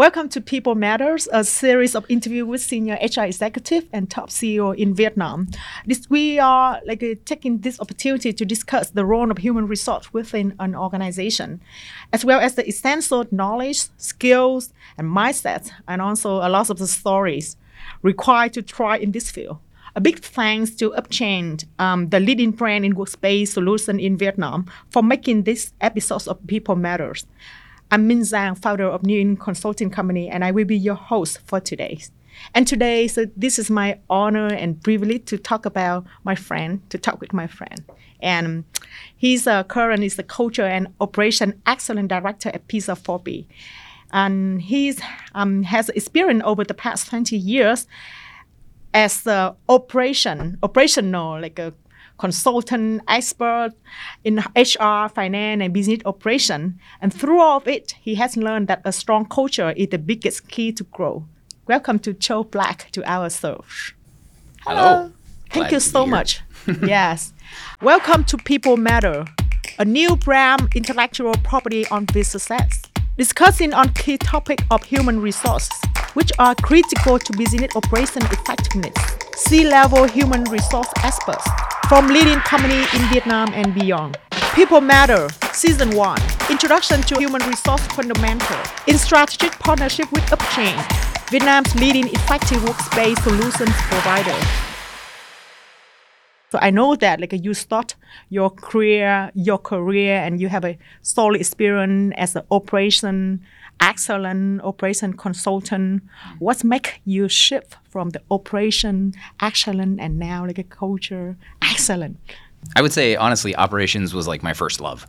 Welcome to People Matters, a series of interviews with senior HR executive and top CEO in Vietnam. This, we are like uh, taking this opportunity to discuss the role of human resource within an organization, as well as the essential knowledge, skills, and mindsets, and also a lot of the stories required to try in this field. A big thanks to UPGen, um, the leading brand in workspace solution in Vietnam, for making this episodes of People Matters. I'm Minh Giang, founder of New In Consulting Company, and I will be your host for today. And today, so this is my honor and privilege to talk about my friend, to talk with my friend. And he's uh, currently is the culture and operation excellent director at Pizza 4Ps. And he's um, has experience over the past 20 years as the operation, operational, like a consultant, expert in HR, finance, and business operation. And through all of it, he has learned that a strong culture is the biggest key to grow. Welcome to Joe Black to our search. Hello. Thank Glad you so much. yes. Welcome to People Matter, a new brand intellectual property on business success, discussing on key topic of human resources, which are critical to business operation effectiveness. C-level human resource experts from leading company in Vietnam and beyond. People Matter, Season 1, Introduction to Human Resource Fundamental, in strategic partnership with UPGen, Vietnam's leading effective workspace solutions provider. So I know that like you start your career, your career, and you have a solid experience as an operation excellent operation consultant. What make you shift from the operation excellent and now like a culture excellent? I would say honestly, operations was like my first love.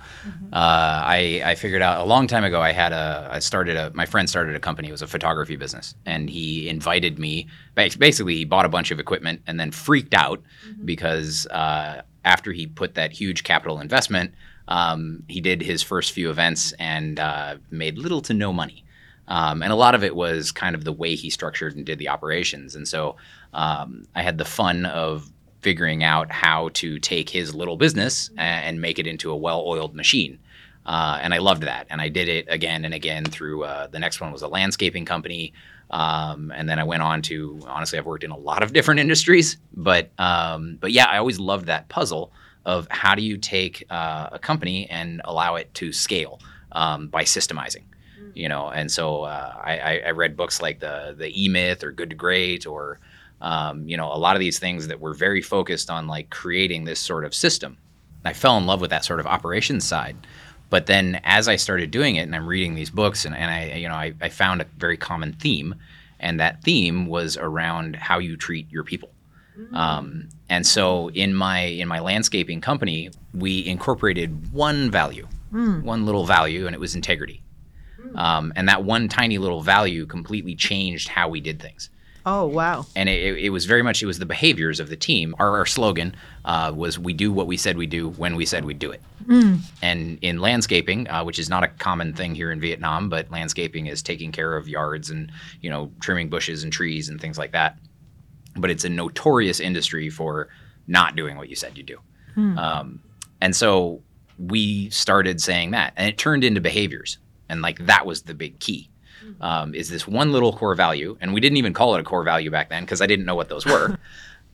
Uh, I, I figured out a long time ago. I had a I started a my friend started a company. It was a photography business, and he invited me. Basically, he bought a bunch of equipment and then freaked out because uh, after he put that huge capital investment, um, he did his first few events and uh, made little to no money. Um, and a lot of it was kind of the way he structured and did the operations. And so um, I had the fun of figuring out how to take his little business and make it into a well-oiled machine. Uh, and I loved that. And I did it again and again through uh, the next one was a landscaping company. Um, and then I went on to honestly, I've worked in a lot of different industries, but um, but yeah, I always loved that puzzle of how do you take uh, a company and allow it to scale um, by systemizing you know? And so uh, I, I- I read books like the the e myth or good to great or um, you know a lot of these things that were very focused on like creating this sort of system. I fell in love with that sort of operations side. But then as i started doing it and i'm reading these books and, and i you know I, I found a very common theme and that theme was around how you treat your people um, and so in my in my landscaping company we incorporated one value one little value and it was integrity. Um, and that one tiny little value completely changed how we did things. Oh wow. and it, it- was very much it was the behaviors of the team. Our, our slogan uh, was we do what we said we do when we said we'd do it. And in landscaping uh, which is not a common thing here in vietnam but landscaping is taking care of yards and you know trimming bushes and trees and things like that but it's a notorious industry for not doing what you said you do. Um, and so we started saying that and it turned into behaviors and like that was the big key. Um, is this one little core value and we didn't even call it a core value back then because i didn't know what those were.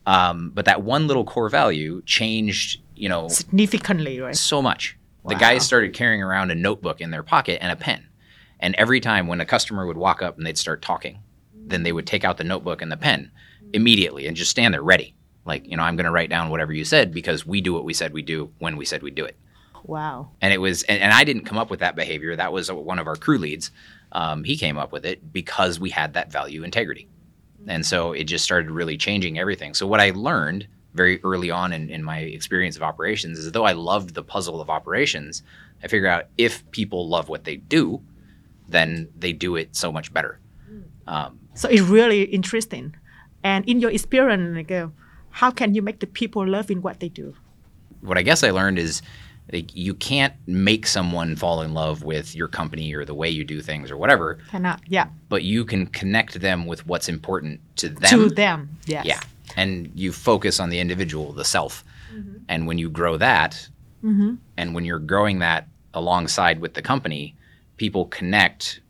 Um, but that one little core value changed you know Significantly, right? so much. The guys started carrying around a notebook in their pocket and a pen. And every time when a customer would walk up and they'd start talking then they would take out the notebook and the pen immediately and just stand there ready. Like you know i'm going to write down whatever you said because we do what we said we do when we said we do it. Wow. and it was and, and i didn't come up with that behavior. That was one of our crew leads. Um, he came up with it because we had that value integrity. And so it just started really changing everything. So what i learned very early on in, in my experience of operations is though i loved the puzzle of operations i figured out if people love what they do then they do it so much better. Um, So it's really interesting. And in your experience, uh, how can you make the people love in what they do? what I guess I learned is like, you can't make someone fall in love with your company or the way you do things or whatever, Cannot, yeah, but you can connect them with what's important to them. to them, yes. Yeah. And you focus on the individual, the self. Mm-hmm. And when you grow that, mm-hmm. and when you're growing that alongside with the company, people connect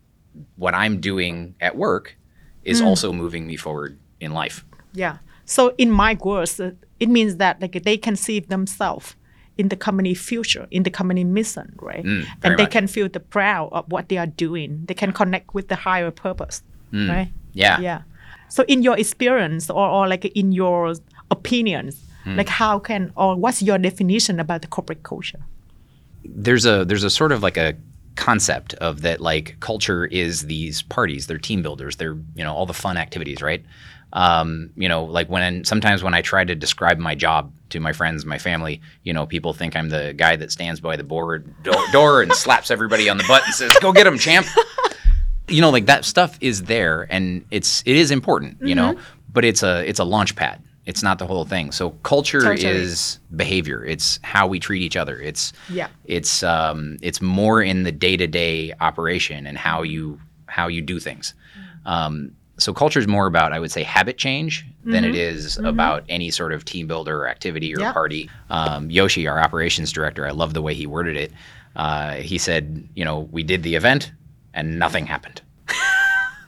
what I'm doing at work is mm. also moving me forward in life. Yeah. So in my words, it means that like they can see themselves in the company future, in the company mission, right? Mm, very and they much. can feel the proud of what they are doing. They can connect with the higher purpose, mm, right? Yeah. Yeah. So in your experience or, or like in your opinions, mm. like how can or what's your definition about the corporate culture? there's a there's a sort of like a concept of that like culture is these parties they're team builders they're you know all the fun activities right um, you know like when sometimes when i try to describe my job to my friends my family you know people think i'm the guy that stands by the board door, door and slaps everybody on the butt and says go get him champ. You know like that stuff is there and it's it is important you know but it's a it's a launch pad. It's not the whole thing. So culture Totally. is behavior. It's how we treat each other. It's Yeah. it's um it's more in the day-to-day operation and how you how you do things. Um so culture is more about i would say habit change than it is about any sort of team builder or activity or Yeah. party. Um, yoshi our operations director i love the way he worded it. Uh, he said you know we did the event and nothing happened.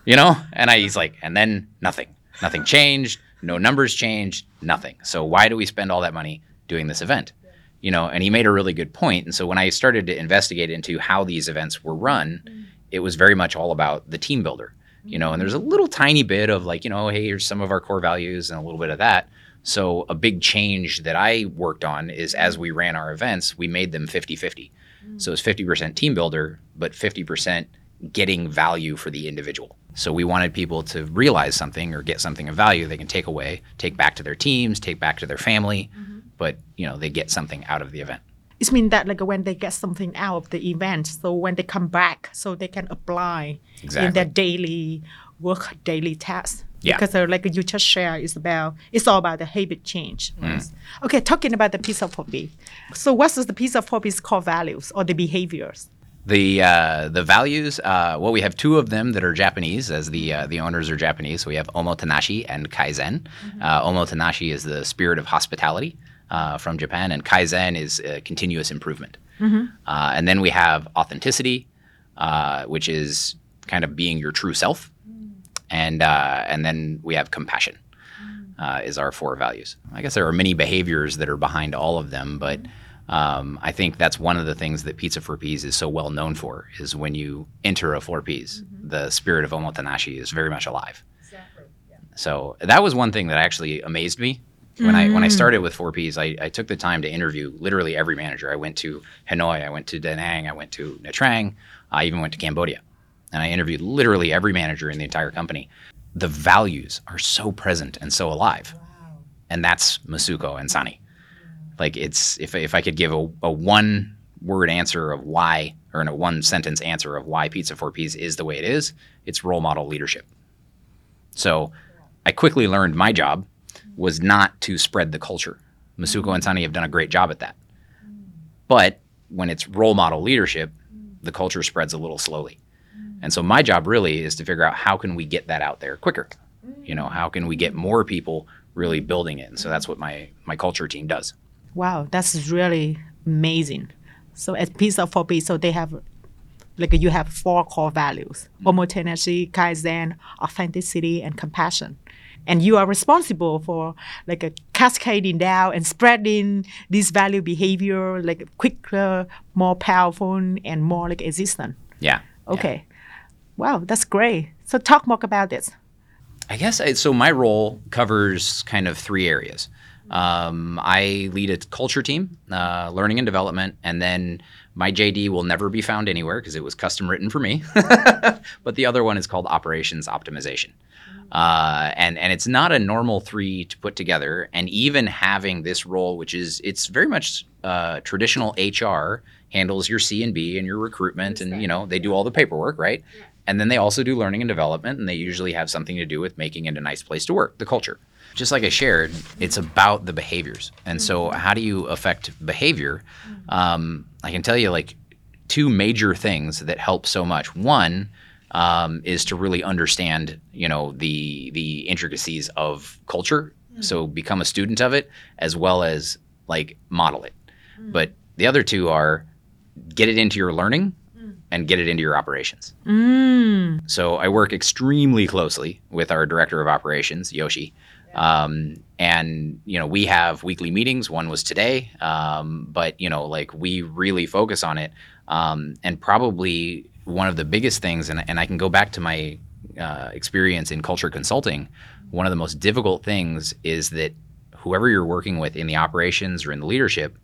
You know? And I, he's like and then nothing. Nothing changed. No numbers changed. Nothing. So why do we spend all that money doing this event? You know? And he made a really good point. point and so when i started to investigate into how these events were run it was very much all about the team builder you know and there's a little tiny bit of like you know hey here's some of our core values and a little bit of that. So a big change that i worked on is as we ran our events we made them 50-50 so it's 50% team builder but 50% getting value for the individual. So we wanted people to realize something or get something of value they can take away take back to their teams take back to their family mm-hmm. but you know they get something out of the event It means that like when they get something out of the event, so when they come back, so they can apply in their daily work, daily tasks. Yeah. Because uh, like you just share is about it's all about the habit change. right? Okay, talking about the Pizza 4Ps. So what's the Pizza 4P's core values or the behaviors? The uh, the values. Uh, well, we have two of them that are Japanese, as the uh, the owners are Japanese. So we have Omotenashi and Kaizen. Uh, Omotenashi is the spirit of hospitality uh, from Japan, and Kaizen is uh, continuous improvement. Uh, and then we have authenticity, uh, which is kind of being your true self, and uh, and then we have compassion. uh, is our four values. I guess there are many behaviors that are behind all of them, but um, I think that's one of the things that Pizza 4Ps is so well known for is when you enter a 4Ps, the spirit of Omotenashi is very much alive. So that was one thing that actually amazed me. When I when I mm. started with 4Ps, I, I took the time to interview literally every manager. I went to Hanoi, I went to Da Nang, I went to Nha Trang, I even went to Cambodia, and I interviewed literally every manager in the entire company. The values are so present and so alive, and that's Masuko and Sanae. Like it's if if I could give a, a one word answer of why, or in a one sentence answer of why Pizza 4Ps is the way it is, it's role model leadership. So I quickly learned my job was not to spread the culture. Masuko and Sanae have done a great job at that. But when it's role model leadership, the culture spreads a little slowly. And so my job really is to figure out how can we get that out there quicker? You know, how can we get more people really building it? And so that's what my my culture team does. Wow, that's really amazing. So at Pizza 4Ps, so they have like you have four core values: mm-hmm. omotenashi, kaizen, authenticity, and compassion. And you are responsible for like a cascading down and spreading this value behavior like quicker, more powerful, and more like existent. Yeah. yeah. Okay. Wow, that's great. So talk more about this. I guess I, so. My role covers kind of three areas. Um, I lead a culture team, uh, learning and development, and then my JD will never be found anywhere because it was custom written for me. but the other one is called operations optimization. Uh, and and it's not a normal three to put together. And even having this role, which is it's very much uh, traditional HR handles your C and B and your recruitment, and you know they do all the paperwork, right? And then they also do learning and development, and they usually have something to do with making it a nice place to work, the culture. Just like I shared, it's about the behaviors. And so, how do you affect behavior? Um, I can tell you like two major things that help so much. One um, is to really understand, you know, the the intricacies of culture. So become a student of it, as well as like model it. But the other two are get it into your learning and get it into your operations. Mm. So I work extremely closely with our director of operations, Yoshi. Um, and you know we have weekly meetings. One was today, um, but you know like we really focus on it. Um, and probably one of the biggest things, and, and I can go back to my uh, experience in culture consulting. One of the most difficult things is that whoever you're working with in the operations or in the leadership,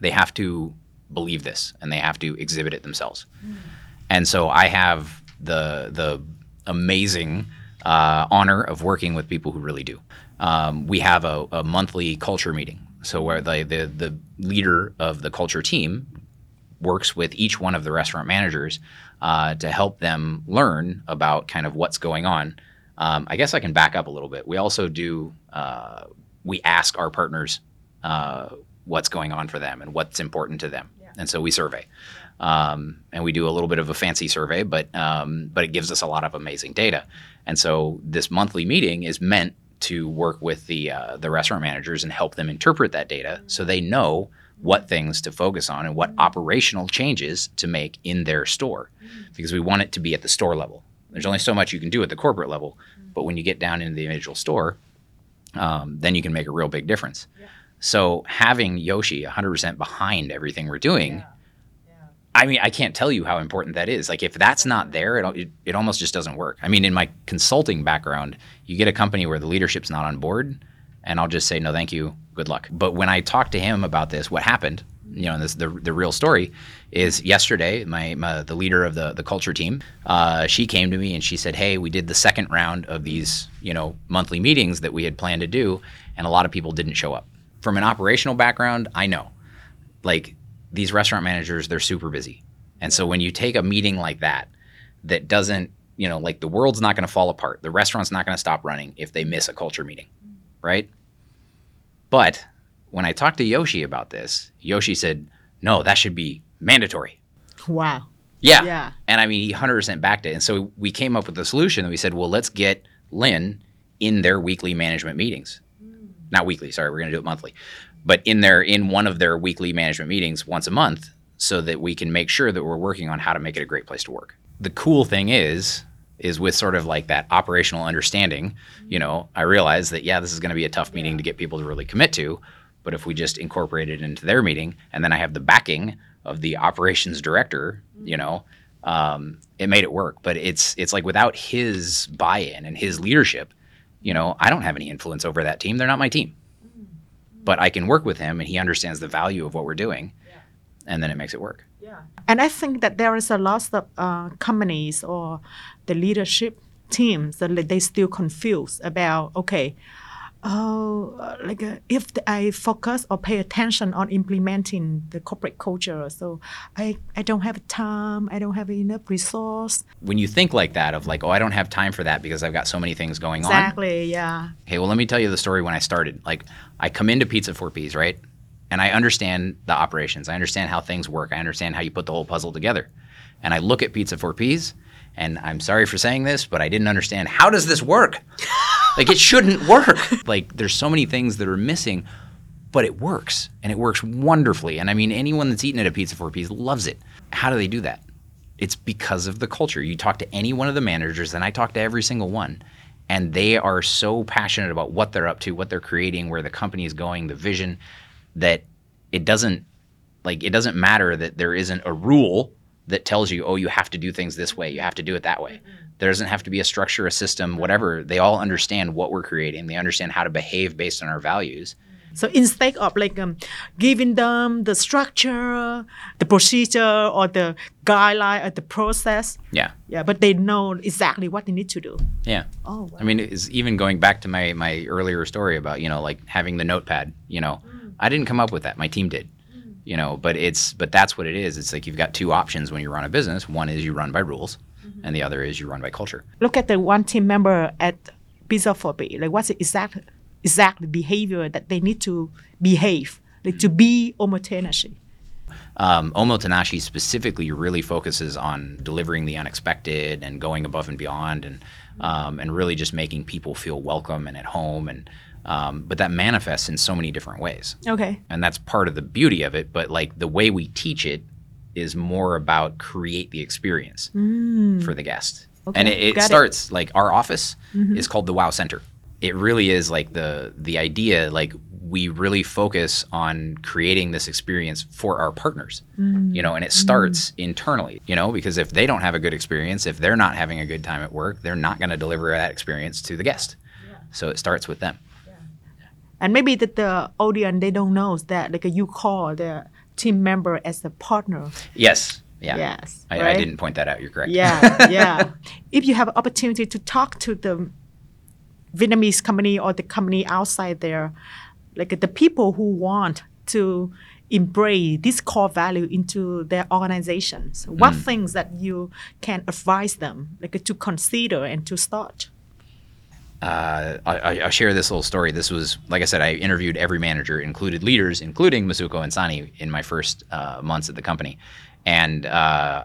they have to believe this and they have to exhibit it themselves. And so I have the the amazing uh, honor of working with people who really do. Um, we have a, a monthly culture meeting, so where the, the the leader of the culture team works with each one of the restaurant managers uh, to help them learn about kind of what's going on. Um, I guess I can back up a little bit. We also do uh, we ask our partners uh, what's going on for them and what's important to them, and so we survey. Um, and we do a little bit of a fancy survey, but um, but it gives us a lot of amazing data. And so this monthly meeting is meant to work with the uh, the restaurant managers and help them interpret that data so they know what things to focus on and what operational changes to make in their store, because we want it to be at the store level. There's only so much you can do at the corporate level, but when you get down into the individual store, um, then you can make a real big difference. So having Yoshi 100% behind everything we're doing. I mean, I can't tell you how important that is. Like, if that's not there, it, it, it almost just doesn't work. I mean, in my consulting background, you get a company where the leadership's not on board, and I'll just say, no, thank you, good luck. But when I talked to him about this, what happened, you know, this the, the real story is yesterday, my, my the leader of the, the culture team, uh, she came to me and she said, hey, we did the second round of these, you know, monthly meetings that we had planned to do, and a lot of people didn't show up. From an operational background, I know, like, these restaurant managers they're super busy and so when you take a meeting like that that doesn't you know like the world's not going to fall apart the restaurant's not going to stop running if they miss a culture meeting right but when i talked to yoshi about this yoshi said no that should be mandatory. Wow. yeah. Yeah. and i mean he 100% backed it. And so we came up with a solution and we said well let's get lynn in their weekly management meetings. Not weekly sorry we're going to do it monthly. But in their in one of their weekly management meetings once a month so that we can make sure that we're working on how to make it a great place to work. The cool thing is is with sort of like that operational understanding you know i realize that yeah this is going to be a tough meeting to get people to really commit to but if we just incorporate it into their meeting and then i have the backing of the operations director you know um, it made it work. But it's it's like without his buy-in and his leadership you know i don't have any influence over that team. They're not my team. But I can work with him and he understands the value of what we're doing, and then it makes it work. Yeah. And I think that there is a lot of uh, companies or the leadership teams that they still confused about okay, oh, like uh, if I focus or pay attention on implementing the corporate culture, so I I don't have time, I don't have enough resource. When you think like that, of like, oh, I don't have time for that because I've got so many things going on. Exactly. Yeah. Okay, well, let me tell you the story when I started. Like, I come into Pizza 4Ps, right? And I understand the operations. I understand how things work. I understand how you put the whole puzzle together. And I look at Pizza 4Ps, and I'm sorry for saying this, but I didn't understand how does this work? like, it shouldn't work. like, there's so many things that are missing, but it works, and it works wonderfully. And I mean, anyone that's eaten at a Pizza 4Ps loves it. How do they do that? It's because of the culture. You talk to any one of the managers, and I talk to every single one, and they are so passionate about what they're up to, what they're creating, where the company is going, the vision, that it doesn't like it doesn't matter that there isn't a rule that tells you, oh, you have to do things this way, you have to do it that way. Mm-hmm. There doesn't have to be a structure, a system, whatever. They all understand what we're creating. They understand how to behave based on our values. Mm-hmm. So instead of like um, giving them the structure, the procedure, or the guideline, or the process, Yeah. yeah, but they know exactly what they need to do. Yeah. Oh, wow. I mean, it's even going back to my my earlier story about you know like having the notepad. You know, mm. I didn't come up with that. My team did. You know, but it's but that's what it is. It's like you've got two options when you run a business. One is you run by rules, and the other is you run by culture. look at the one team member at Pizza 4Ps. Like what's the exact exact behavior that they need to behave, like to be homogeneously. Um, Omotenashi specifically really focuses on delivering the unexpected and going above and beyond, and um, and really just making people feel welcome and at home. And um, but that manifests in so many different ways. Okay. and that's part of the beauty of it but like the way we teach it is more about create the experience mm. for the guest. Okay, and it, it got it. starts like our office mm-hmm. is called the Wow Center. It really is like the the idea like we really focus on creating this experience for our partners. You know, and it mm-hmm. starts internally, you know, because if they don't have a good experience, if they're not having a good time at work, they're not going to deliver that experience to the guest. So it starts with them. And maybe that the audience they don't know that like you call the team member as a partner. Yes. Yeah. Yes, I, I didn't point that out. You're correct. Yeah, yeah. If you have an opportunity to talk to the Vietnamese company or the company outside there, like the people who want to embrace this core value into their organizations, what mm. things that you can advise them, like to consider and to start? Uh, I, I- share this little story. This was, like I said, I interviewed every manager, included leaders, including Masuko and Sanae, in my first uh, months at the company. And uh,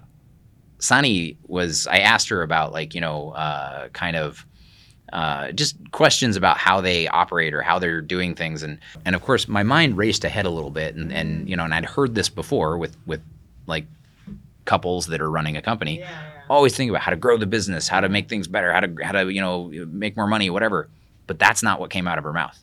Sanae was, I asked her about, like, you know, uh, kind of uh, just questions about how they operate or how they're doing things. And, and of course, my mind raced ahead a little bit. And, and, you know, and I'd heard this before with, with like couples that are running a company always think about how to grow the business how to make things better how to how to you know make more money whatever. But that's not what came out of her mouth.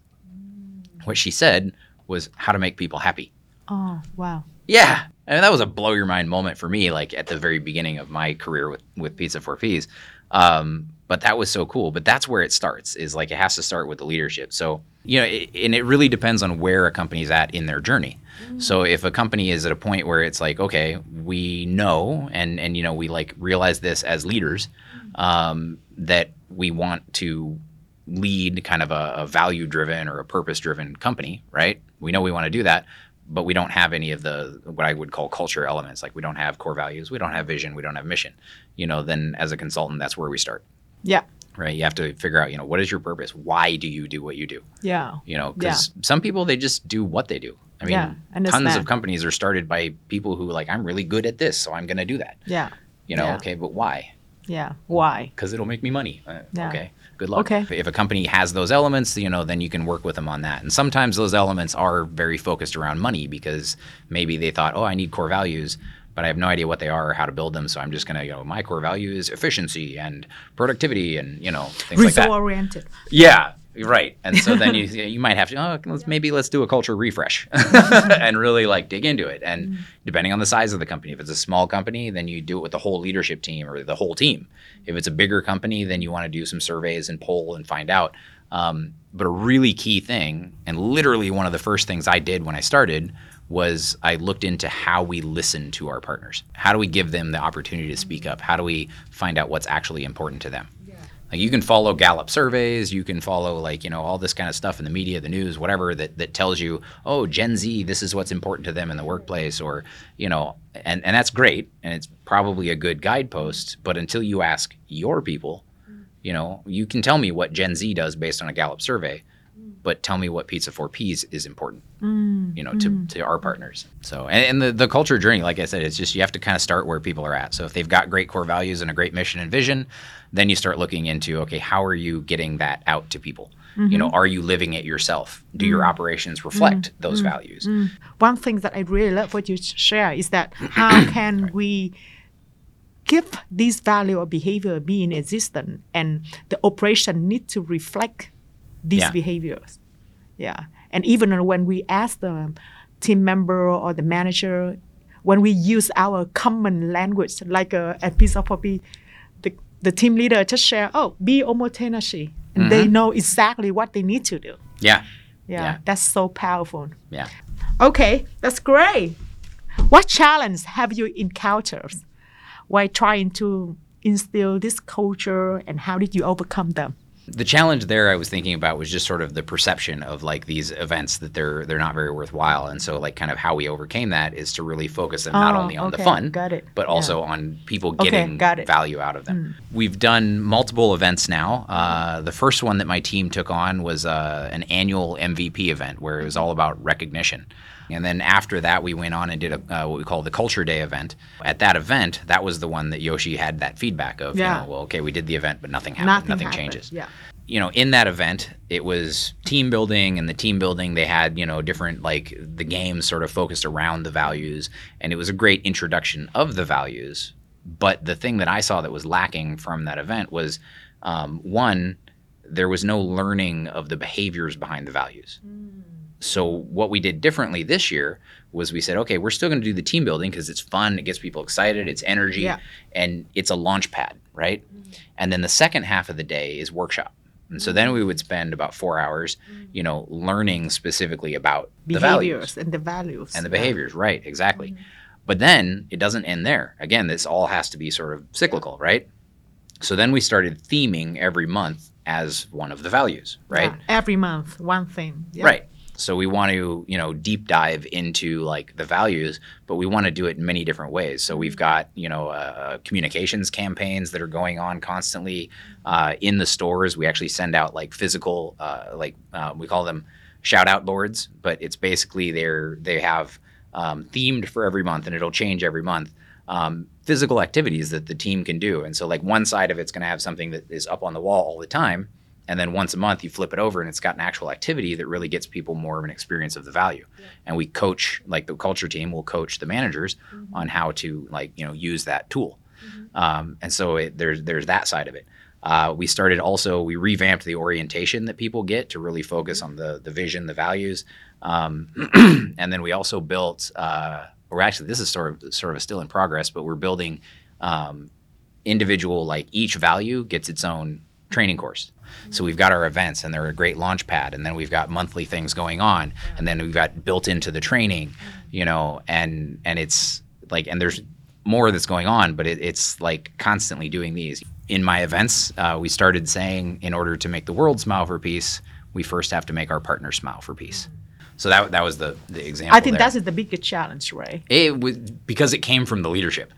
What she said was how to make people happy. Oh, wow. yeah. And that was a blow your mind moment for me like at the very beginning of my career with with Pizza 4Ps um, but that was so cool. But that's where it starts is like it has to start with the leadership. So you know it, and it really depends on where a company's at in their journey so if a company is at a point where it's like okay we know and and you know we like realize this as leaders um, that we want to lead kind of a, a value driven or a purpose driven company right we know we want to do that but we don't have any of the what I would call culture elements. Like we don't have core values, we don't have vision, we don't have mission. You know, then as a consultant, that's where we start, Yeah, right? You have to figure out, you know, what is your purpose? Why do you do what you do? yeah. You know, because some people they just do what they do. I mean, Yeah, tons of companies are started by people who like I'm really good at this, so I'm going to do that. Yeah, You know, Yeah. okay, but why? yeah. Why? Because it'll make me money. Uh, Yeah. Okay, good luck. Okay. If, if a company has those elements, you know, then you can work with them on that. And sometimes those elements are very focused around money because maybe they thought, oh, I need core values, but I have no idea what they are or how to build them. So I'm just going to, you know, my core value is efficiency and productivity and, you know, things like Result that. oriented. Yeah, right. And so then you you might have to oh let's maybe let's do a culture refresh and really like dig into it. And depending on the size of the company, if it's a small company, then you do it with the whole leadership team or the whole team. If it's a bigger company, then you want to do some surveys and poll and find out. Um, but a really key thing, and literally one of the first things I did when I started was I looked into how we listen to our partners. How do we give them the opportunity to speak up? How do we find out what's actually important to them? Like you can follow Gallup surveys, you can follow like you know all this kind of stuff in the media, the news, whatever that that tells you, oh, Gen Z, this is what's important to them in the workplace, or you know, and and that's great, and it's probably a good guidepost. But until you ask your people, you know, you can tell me what Gen Z does based on a Gallup survey, but tell me what Pizza 4Ps is important, mm, you know, to, mm. to our partners. So, and, and the, the culture journey, like I said, it's just you have to kind of start where people are at. So if they've got great core values and a great mission and vision, then you start looking into, okay, how are you getting that out to people? You know, mm-hmm. are you living it yourself? Do your mm. operations reflect those values? One thing that I really love what you share is that how can we give this value or behavior being existent and the operation need to reflect these Yeah. behaviors. Yeah. And even when we ask the team member or the manager, when we use our common language, like a, at Pizza 4Ps, the, the team leader just share, oh, be omotenashi. And they mm-hmm. know exactly what they need to do. Yeah. Yeah, Yeah. that's so powerful. Yeah. Okay, that's great. What challenge have you encountered while trying to instill this culture and how did you overcome them? The challenge there I was thinking about was just sort of the perception of like these events that they're they're not very worthwhile, and so like kind of how we overcame that is to really focus them not Oh, only on the fun, got it. but Yeah. also on people Okay, getting. Hmm. value out of them. We've done multiple events now. Uh, the first one that my team took on was uh, an annual MVP event where it was all about recognition. And then after that, we went on and did a, uh, what we call the Culture Day event. At that event, that was the one that Yoshi had that feedback of, Yeah. you know, well, okay, we did the event, but nothing happened, Nothing nothing, happened. changes. Yeah. you know, in that event, it was team building, and the team building they had you know different like the games sort of focused around the values, and it was a great introduction of the values. But the thing that I saw that was lacking from that event was um, one, there was no learning of the behaviors behind the values. So what we did differently this year was we said, okay, we're still going to do the team building because it's fun, it gets people excited, it's energy, Yeah. and it's a launch pad, right? Mm-hmm. And then the second half of the day is workshop. And so then we would mm-hmm. spend about four hours, mm-hmm. you know, learning specifically about the values and the values. and the Yeah. behaviors, right? Exactly. But then it doesn't end there. Again, this all has to be sort of cyclical, right? So then we started theming every month as one of the values, right? Yeah, Every month, one thing. Yeah. Right. So we want to, you know, deep dive into like the values, but we want to do it in many different ways. So we've got, you know, uh, communications campaigns that are going on constantly uh, in the stores. We actually send out like physical, uh, like uh, we call them shout out boards, but it's basically they're they have um, themed for every month, and it'll change every month. Um, physical activities that the team can do, and so like one side of it's going to have something that is up on the wall all the time, and then once a month you flip it over and it's got an actual activity that really gets people more of an experience of the value. And we coach like the culture team will coach the managers on how to like you know use that tool. Um, and so it, there's there's that side of it. Uh, we started also we revamped the orientation that people get to really focus on the the vision the values. Um, and then we also built uh, or actually this is sort of sort of still in progress but we're building um, individual like each value gets its own training course so we've got our events and they're a great launch pad and then we've got monthly things going on and then we've got built into the training you know and and it's like and there's more that's going on but it, it's like constantly doing these in my events uh, we started saying in order to make the world smile for peace we first have to make our partners smile for peace so that, that was the, the example I think there. that's the biggest challenge, right? It was because it came from the leadership.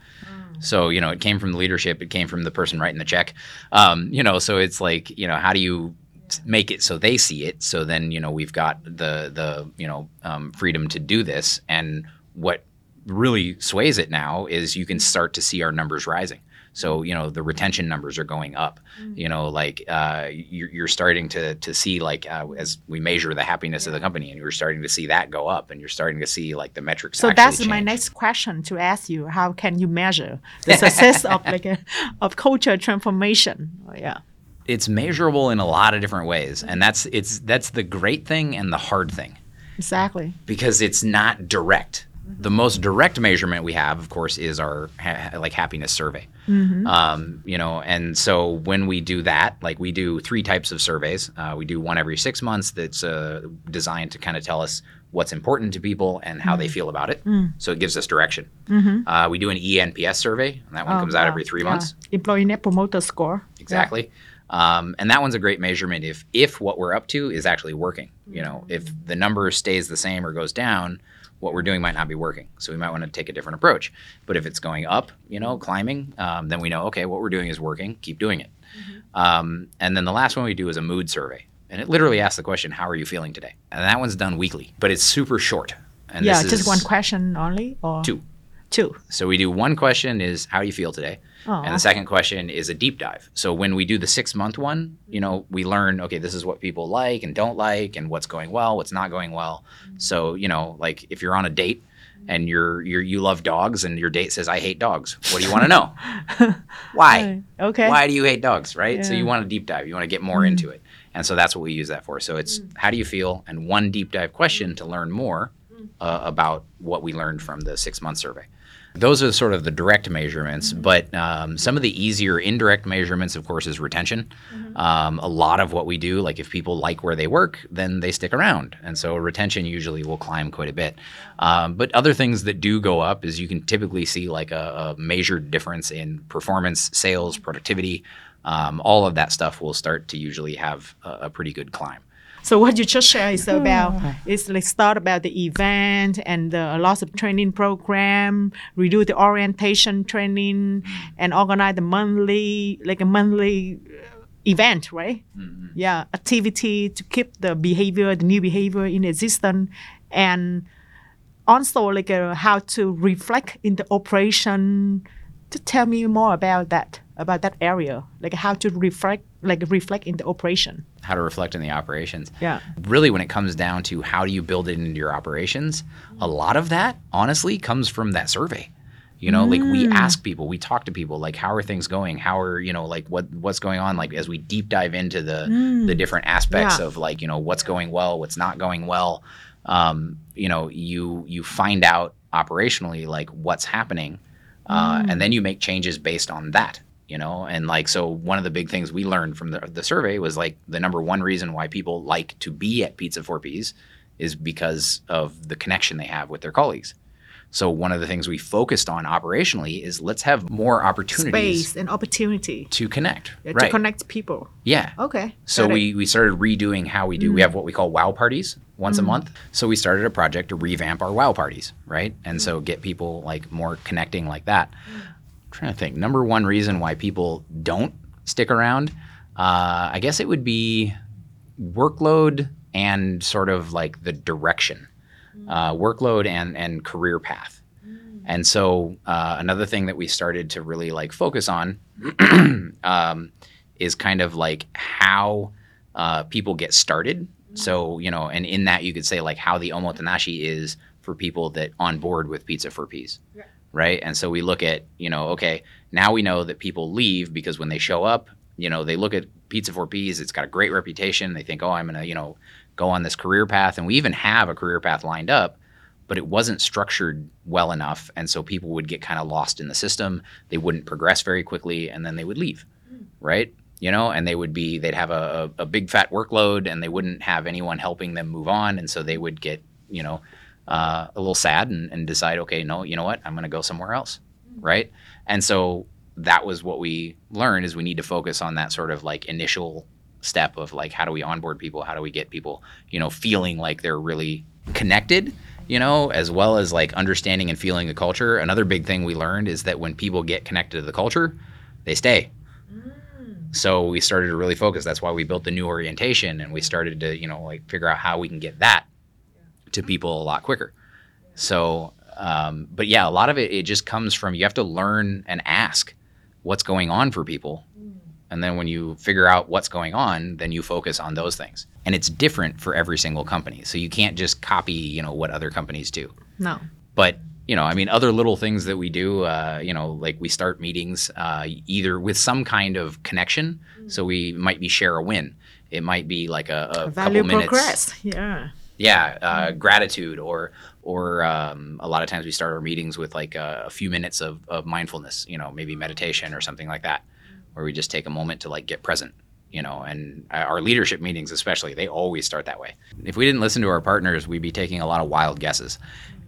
So you know, it came from the leadership. It came from the person writing the check. Um, you know, so it's like you know, how do you make it so they see it? So then you know, we've got the the you know um, freedom to do this. And what really sways it now is you can start to see our numbers rising. So you know the retention numbers are going up. You know, like uh, you're, you're starting to to see like uh, as we measure the happiness of the company, and you're starting to see that go up, and you're starting to see like the metrics. So that's my next question to ask you. How can you measure the success of like a, of culture transformation? Oh, yeah. it's measurable in a lot of different ways and that's it's that's the great thing and the hard thing Exactly. because it's not direct the most direct measurement we have of course is our ha- like happiness survey. Um, you know and so when we do that like we do three types of surveys. Uh, we do one every six months that's uh, designed to kind of tell us what's important to people and how they feel about it. So it gives us direction. Uh, we do an enps survey and that one Oh, comes out wow. every three Yeah. months. Employee Net Promoter Score. exactly. Um, and that one's a great measurement if if what we're up to is actually working. You know if the number stays the same or goes down what we're doing might not be working. So we might want to take a different approach. But if it's going up you know climbing um, then we know okay what we're doing is working keep doing it. Um, and then the last one we do is a mood survey. And it literally asks the question how are you feeling today? And that one's done weekly but it's super short. And yeah, just one question only, or? Two. Two. so we do one question is how do you feel today? Oh. And the second question is a deep dive. So when we do the six month one, you know, we learn, okay, this is what people like and don't like and what's going well, what's not going well. So, you know, like if you're on a date and you're you're you love dogs and your date says I hate dogs, what do you want to know? Why? Okay. Why do you hate dogs, right? So you want to deep dive, you want to get more into mm. it. And so that's what we use that for. So it's mm. how do you feel and one deep dive question to learn more mm. uh, about what we learned from the 6 month survey. Those are sort of the direct measurements, but um, some of the easier indirect measurements, of course, is retention. Um, a lot of what we do, like if people like where they work, then they stick around, and so retention usually will climb quite a bit. Um, but other things that do go up is you can typically see like a, a measured difference in performance, sales, productivity. Um, all of that stuff will start to usually have a, a pretty good climb. So what you just shared is about is like start about the event and the lots of training program, redo the orientation training, and organize the monthly like a monthly uh, event, right? Yeah, activity to keep the behavior, the new behavior in existence, and also like uh, how to reflect in the operation. To tell me more about that. About that area, like how to reflect, like reflect in the operation. how to reflect in the operations. Yeah. Really, when it comes down to how do you build it into your operations, a lot of that honestly comes from that survey. You know, like we ask people, we talk to people, like how are things going? How are you know, like what what's going on? Like as we deep dive into the the different aspects Yeah. of like you know what's going well, what's not going well. Um, you know, you you find out operationally like what's happening, uh, and then you make changes based on that you know and like so one of the big things we learned from the, the survey was like the number one reason why people like to be at pizza 4 ps is because of the connection they have with their colleagues so one of the things we focused on operationally is let's have more opportunities Space and opportunity to connect yeah, right to connect people. yeah Okay. so we, we started redoing how we do. We mm. have what we call wow parties once a mm. month. So we started a project to revamp our wow parties, right? And mm. so get people like more connecting like that. I'm trying to think. Number one reason why people don't stick around, uh, I guess it would be workload and sort of like the direction, uh, workload and and career path. And so uh, another thing that we started to really like focus on um, is kind of like how uh, people get started. So you know, and in that you could say like how the omotenashi is for people that on board with Pizza 4Ps, right? And so we look at you know, okay, now we know that people leave because when they show up, you know, they look at Pizza 4Ps. It's got a great reputation. They think, oh, I'm gonna you know go on this career path, and we even have a career path lined up but it wasn't structured well enough. And so people would get kind of lost in the system. They wouldn't progress very quickly and then they would leave hmm. right? You know and they would be they'd have a, a big fat workload and they wouldn't have anyone helping them move on. And so they would get you know uh, a little sad and, and decide okay no you know what? I'm going to go somewhere else right? And so that was what we learned is we need to focus on that sort of like initial step of like how do we onboard people? How do we get people you know feeling like they're really connected you know as well as like understanding and feeling the culture? Another big thing we learned is that when people get connected to the culture they stay. So we started to really focus. That's why we built the new orientation and we started to you know like figure out how we can get that to people a lot quicker. So um, but yeah a lot of it it just comes from you have to learn and ask what's going on for people. And then when you figure out what's going on then you focus on those things. And it's different for every single company. So you can't just copy you know what other companies do. No. but you know i mean other little things that we do uh, you know like we start meetings uh, either with some kind of connection. So we might be share a win. It might be like a, a Value couple minutes. progress. Yeah. Yeah uh, gratitude or or um, a lot of times we start our meetings with like a, a few minutes of, of mindfulness you know maybe meditation or something like that where we just take a moment to like get present you know and our leadership meetings especially they always start that way. If we didn't listen to our partners we'd be taking a lot of wild guesses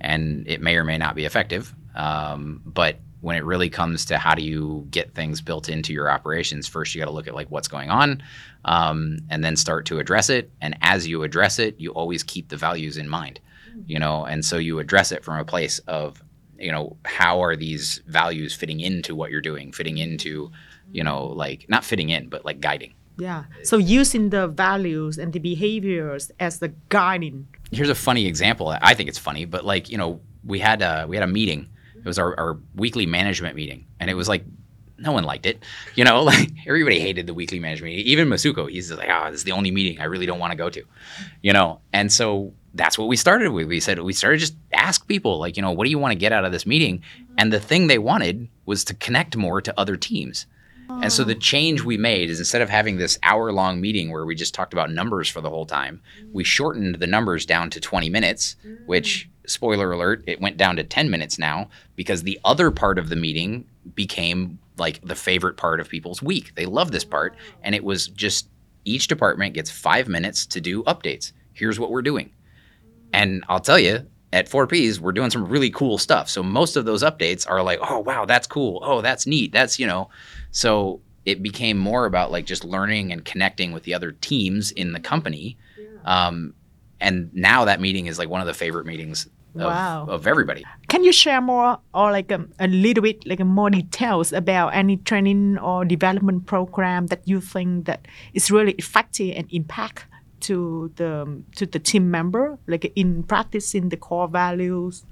and it may or may not be effective um, but when it really comes to how do you get things built into your operations first you got to look at like what's going on um, and then start to address it and as you address it you always keep the values in mind you know and so you address it from a place of you know how are these values fitting into what you're doing fitting into you know like not fitting in but like guiding Yeah. So using the values and the behaviors as the guiding. here's a funny example i think it's funny but like you know we had a we had a meeting it was our, our weekly management meeting and it was like no one liked it you know like everybody hated the weekly management meeting. Even masuko he's like oh this is the only meeting i really don't want to go to you know? And so that's what we started with. We said we started just ask people like you know what do you want to get out of this meeting? And the thing they wanted was to connect more to other teams. And so the change we made is instead of having this hour long meeting where we just talked about numbers for the whole time, we shortened the numbers down to 20 minutes, which, spoiler alert, it went down to 10 minutes now because the other part of the meeting became like the favorite part of people's week. They love this part. And it was just each department gets five minutes to do updates. Here's what we're doing. And I'll tell you, at 4Ps, we're doing some really cool stuff. So most of those updates are like, oh, wow, that's cool. Oh, that's neat. That's, you know, so it became more about like just learning and connecting with the other teams in the company. Um, and now that meeting is like one of the favorite meetings of, Wow. of everybody. Can you share more or like um, a little bit like more details about any training or development program that you think that is really effective and impact to the to the team member like in practicing the core values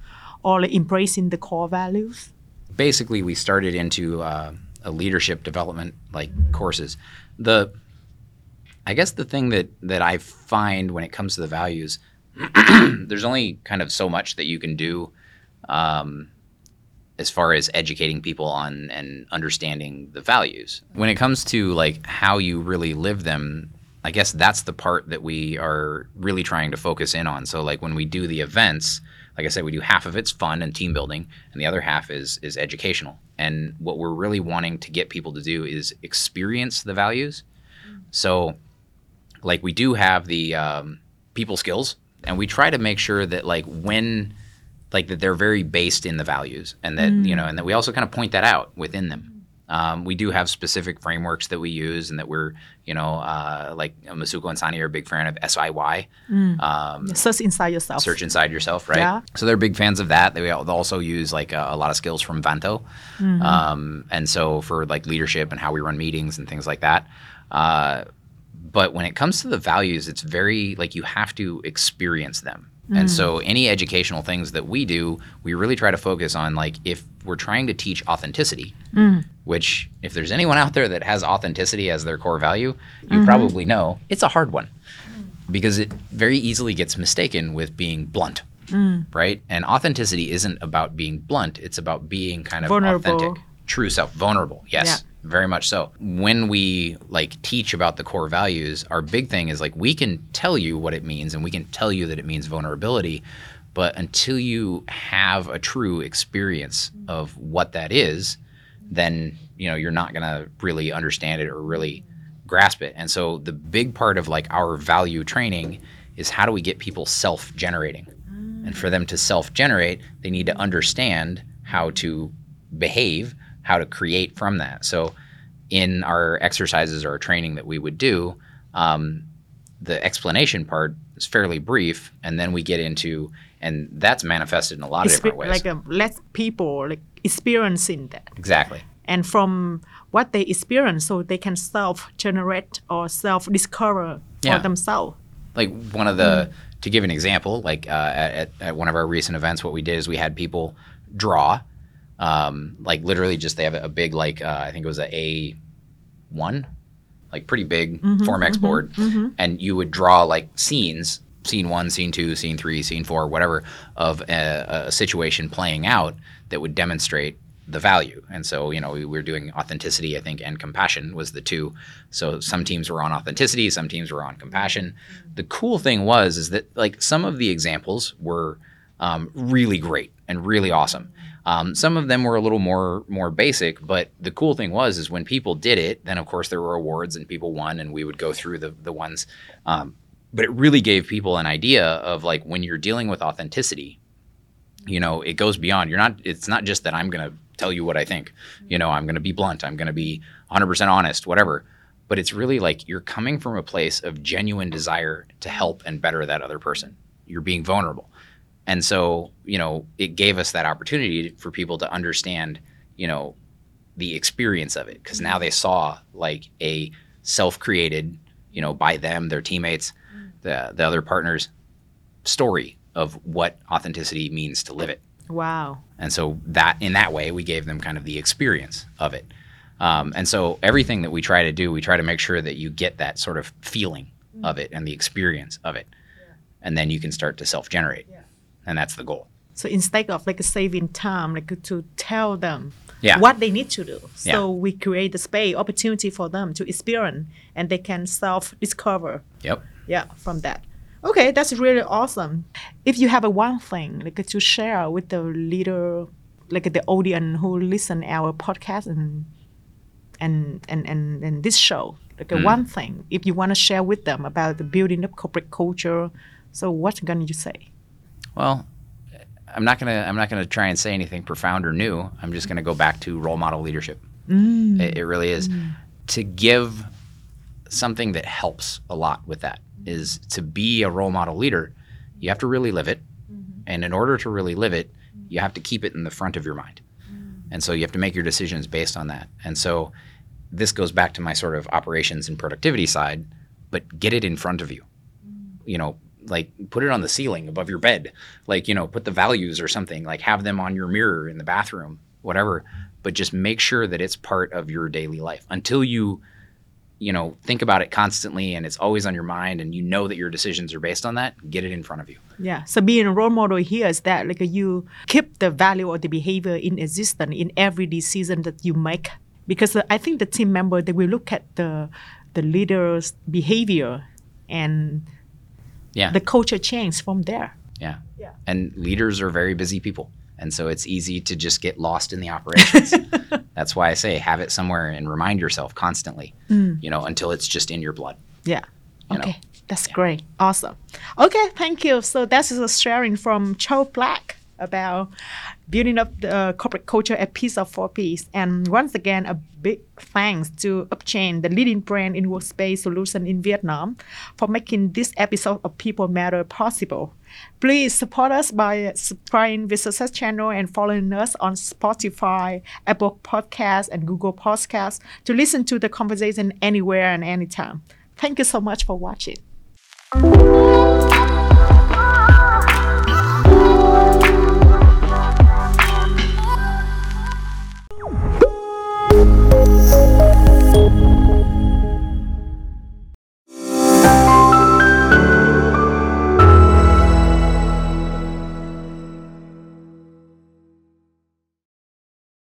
or like embracing the core values? basically we started into uh, a leadership development like courses. The I guess the thing that that I find when it comes to the values, there's only kind of so much that you can do um, as far as educating people on and understanding the values. When it comes to like how you really live them, I guess that's the part that we are really trying to focus in on. So like when we do the events, like I said, we do half of it's fun and team building, and the other half is is educational. And what we're really wanting to get people to do is experience the values. So, like we do have the um, people skills, and we try to make sure that like when like that they're very based in the values, and that you know, and that we also kind of point that out within them. Um, we do have specific frameworks that we use, and that we're, you know, uh, like Masuko and Sanae are a big fan of SIY, um, Search inside yourself. search inside yourself, right? Yeah. So they're big fans of that. They also use like a, a lot of skills from Vanto, Mm-hmm. um, and so for like leadership and how we run meetings and things like that. Uh, but when it comes to the values, it's very like you have to experience them. And so mm. any educational things that we do, we really try to focus on like if we're trying to teach authenticity, mm. which if there's anyone out there that has authenticity as their core value, you mm-hmm. probably know it's a hard one because it very easily gets mistaken with being blunt, mm. right? And authenticity isn't about being blunt; it's about being kind of Vulnerable. authentic, true self, vulnerable. Yes, Yeah. Very much so. When we like teach about the core values, our big thing is like we can tell you what it means, and we can tell you that it means vulnerability. But until you have a true experience of what that is, then you know you're not going to really understand it or really grasp it. And so the big part of like our value training is how do we get people self-generating? And for them to self-generate, they need to understand how to behave, how to create from that. So in our exercises or our training that we would do, um, the explanation part is fairly brief, and then we get into, and that's manifested in a lot of Expe- different ways. like uh, let people like experiencing that. exactly. and from what they experience so they can self-generate or self-discover Yeah. for themselves like one of the to give an example like uh, at, at one of our recent events what we did is we had people draw um, like literally just they have a big like uh, i think it was a a one like pretty big formex board and you would draw like scenes scene one scene two scene three scene four whatever of a, a situation playing out that would demonstrate the value. And so you know we were doing authenticity i think and compassion was the two. So some teams were on authenticity some teams were on compassion. The cool thing was is that like some of the examples were um, really great and really awesome um, some of them were a little more more basic, but the cool thing was is when people did it, then of course there were awards and people won, and we would go through the the ones. Um, but it really gave people an idea of like when you're dealing with authenticity, you know, it goes beyond. You're not. It's not just that I'm to tell you what I think. You know, I'm to be blunt. I'm to be 100% honest. Whatever. But it's really like you're coming from a place of genuine desire to help and better that other person. You're being vulnerable. And so, you know, it gave us that opportunity for people to understand, you know, the experience of it. Because now mm-hmm. they saw like a self-created, you know, by them, their teammates, mm. the the other partners story of what authenticity means to live it. wow. And so that in that way, we gave them kind of the experience of it. Um, and so everything that we try to do, we try to make sure that you get that sort of feeling of mm. it and the experience of it, and then you can start to self-generate, and that's the goal. so instead of like saving time like to tell them Yeah. what they need to do so Yeah. we create the space opportunity for them to experience and they can self-discover Yep. yeah from that okay that's really awesome if you have a one thing like to share with the leader like the audience who listen our podcast and and and and, and this show like a one thing if you want to share with them about the building up corporate culture so what gonna you say Well, I'm not gonna I'm not gonna try and say anything profound or new. I'm just gonna go back to role model leadership. Mm. It, it really is mm. to give something that helps a lot with that is to be a role model leader. You have to really live it, mm-hmm. and in order to really live it, you have to keep it in the front of your mind, mm. and so you have to make your decisions based on that. And so this goes back to my sort of operations and productivity side, but get it in front of you. You know, like put it on the ceiling above your bed like you know put the values or something like have them on your mirror in the bathroom whatever. But just make sure that it's part of your daily life until you, you know, think about it constantly and it's always on your mind and you know that your decisions are based on that. Get it in front of you. Yeah. So being a role model here is that like you keep the value or the behavior in existence in every decision that you make. Because I think the team member they will look at the the leader's behavior and Yeah. the culture change from there. yeah. Yeah. And leaders are very busy people. And so it's easy to just get lost in the operations. That's why I say have it somewhere and remind yourself constantly, mm. you know, until it's just in your blood. Yeah. You know. Okay. That's great. Awesome. Okay, thank you. So that's a sharing from Joe Black about building up the uh, corporate culture at Pizza 4Ps. And once again, a big thanks to UPGen, the leading brand in workspace solution in Vietnam, for making this episode of People Matter possible. Please support us by subscribing the Success Channel and following us on Spotify, Apple Podcasts, and Google Podcasts to listen to the conversation anywhere and anytime. Thank you so much for watching.